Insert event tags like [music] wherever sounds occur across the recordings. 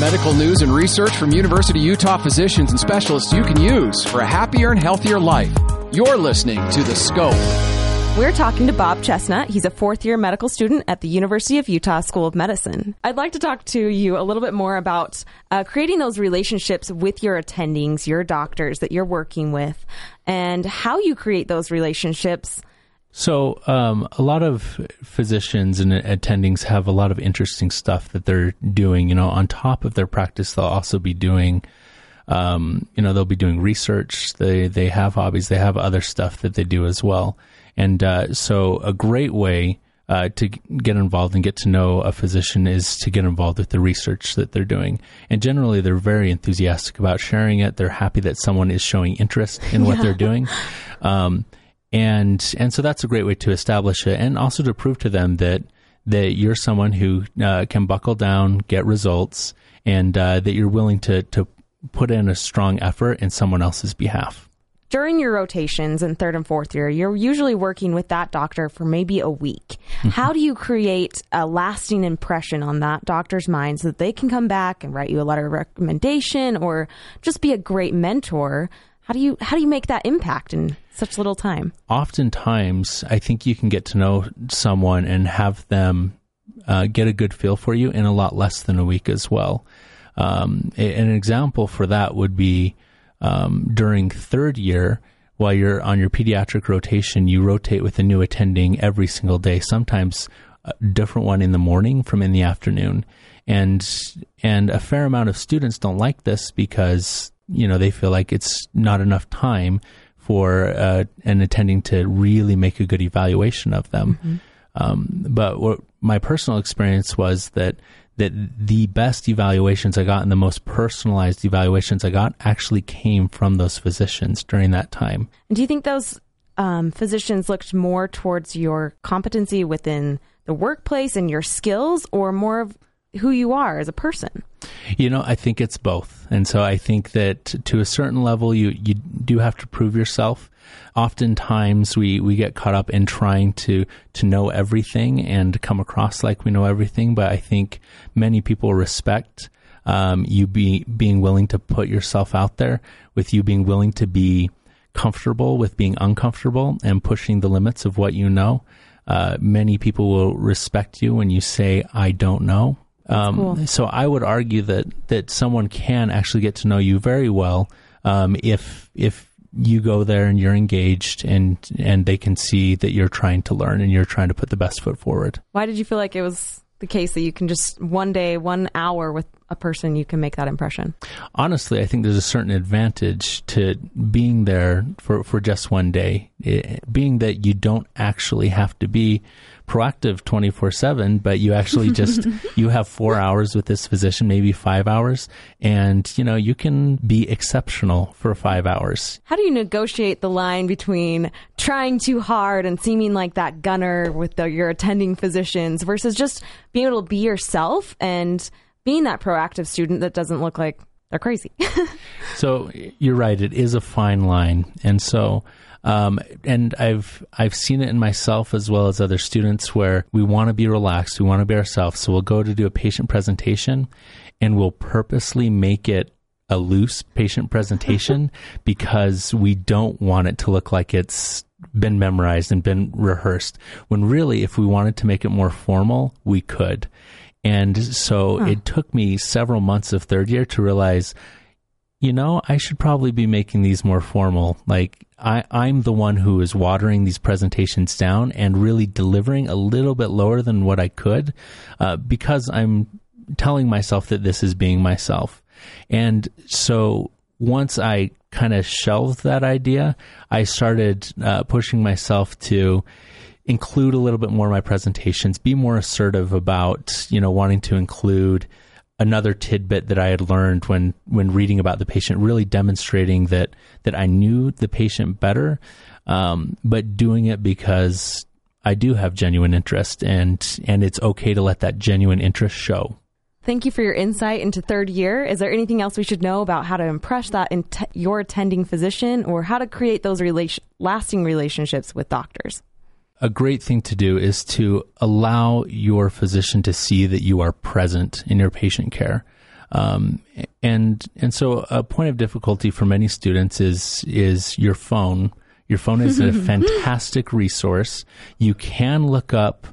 Medical news and research from University of Utah physicians and specialists you can use for a happier and healthier life. You're listening to The Scope. We're talking to Bob Chestnut. He's a fourth year medical student at the University of Utah School of Medicine. I'd like to talk to you a little bit more about uh, creating those relationships with your attendings, your doctors that you're working with, and how you create those relationships. So, um, a lot of physicians and attendings have a lot of interesting stuff that they're doing. You know, on top of their practice, they'll also be doing um, you know, they'll be doing research. They they have hobbies. They have other stuff that they do as well. And uh, so, a great way uh, to get involved and get to know a physician is to get involved with the research that they're doing. And generally, they're very enthusiastic about sharing it. They're happy that someone is showing interest in what yeah. they're doing. [laughs] Um, and and so that's a great way to establish it, and also to prove to them that that you're someone who uh, can buckle down, get results, and uh, that you're willing to to put in a strong effort in someone else's behalf during your rotations in third and fourth year, you're usually working with that doctor for maybe a week. Mm-hmm. How do you create a lasting impression on that doctor's mind so that they can come back and write you a letter of recommendation or just be a great mentor? How do you how do you make that impact in such little time? Oftentimes, I think you can get to know someone and have them uh, get a good feel for you in a lot less than a week as well. Um, an example for that would be um, during third year, while you're on your pediatric rotation, you rotate with a new attending every single day, sometimes a different one in the morning from in the afternoon. And and a fair amount of students don't like this because you know they feel like it's not enough time for uh, an attending to really make a good evaluation of them. Mm-hmm. Um, but what my personal experience was that that the best evaluations I got and the most personalized evaluations I got actually came from those physicians during that time. Do you think those um, physicians looked more towards your competency within the workplace and your skills, or more of who you are as a person? You know, I think it's both. And so I think that to a certain level, you, you do have to prove yourself. Oftentimes we, we get caught up in trying to, to know everything and come across like we know everything. But I think many people respect um, you be, being willing to put yourself out there with you being willing to be comfortable with being uncomfortable and pushing the limits of what you know. Uh, many people will respect you when you say, I don't know. Um, cool. So I would argue that that someone can actually get to know you very well um, if if you go there and you're engaged and and they can see that you're trying to learn and you're trying to put the best foot forward. Why did you feel like it was the case that you can just one day, one hour with a person, you can make that impression? Honestly, I think there's a certain advantage to being there for, for just one day, it, being that you don't actually have to be proactive 24 7 but you actually just [laughs] you have four hours with this physician maybe five hours and you know you can be exceptional for five hours. How do you negotiate the line between trying too hard and seeming like that gunner with the, your attending physicians versus just being able to be yourself and being that proactive student that doesn't look like they're crazy [laughs] so you're right it is a fine line and so um, and I've I've seen it in myself as well as other students where we want to be relaxed, we want to be ourselves. So we'll go to do a patient presentation, and we'll purposely make it a loose patient presentation [laughs] because we don't want it to look like it's been memorized and been rehearsed. When really, if we wanted to make it more formal, we could. And so huh. it took me several months of third year to realize you know, I should probably be making these more formal. Like, I, I'm the one who is watering these presentations down and really delivering a little bit lower than what I could uh, because I'm telling myself that this is being myself. And so once I kind of shelved that idea, I started uh, pushing myself to include a little bit more of my presentations, be more assertive about, you know, wanting to include another tidbit that I had learned when when reading about the patient, really demonstrating that that I knew the patient better, um, but doing it because I do have genuine interest, and and it's okay to let that genuine interest show. Thank you for your insight into third year. Is there anything else we should know about how to impress that in your attending physician, or how to create those relation- lasting relationships with doctors? A great thing to do is to allow your physician to see that you are present in your patient care. Um, and and so a point of difficulty for many students is is your phone. Your phone is a [laughs] fantastic resource. You can look up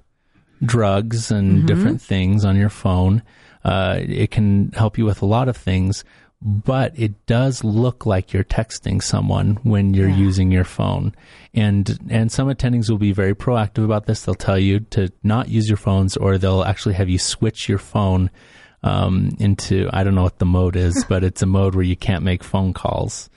drugs and mm-hmm. different things on your phone. Uh, it can help you with a lot of things, but it does look like you're texting someone when you're yeah. using your phone. And and some attendings will be very proactive about this. They'll tell you to not use your phones, or they'll actually have you switch your phone um, into I don't know what the mode is, [laughs] but it's a mode where you can't make phone calls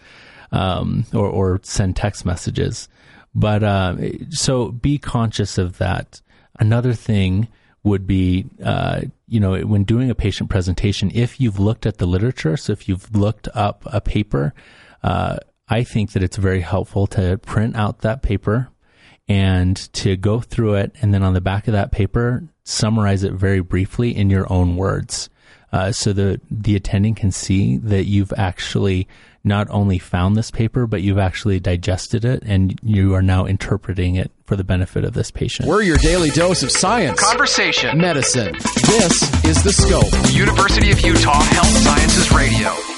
um, or or send text messages. But uh, so be conscious of that. Another thing would be, uh, you know, when doing a patient presentation, if you've looked at the literature, so if you've looked up a paper, uh, I think that it's very helpful to print out that paper and to go through it, and then on the back of that paper, summarize it very briefly in your own words. Uh, so that the attending can see that you've actually not only found this paper, but you've actually digested it and you are now interpreting it for the benefit of this patient. We're your daily dose of science, conversation, medicine. This is the scope. University of Utah Health Sciences Radio.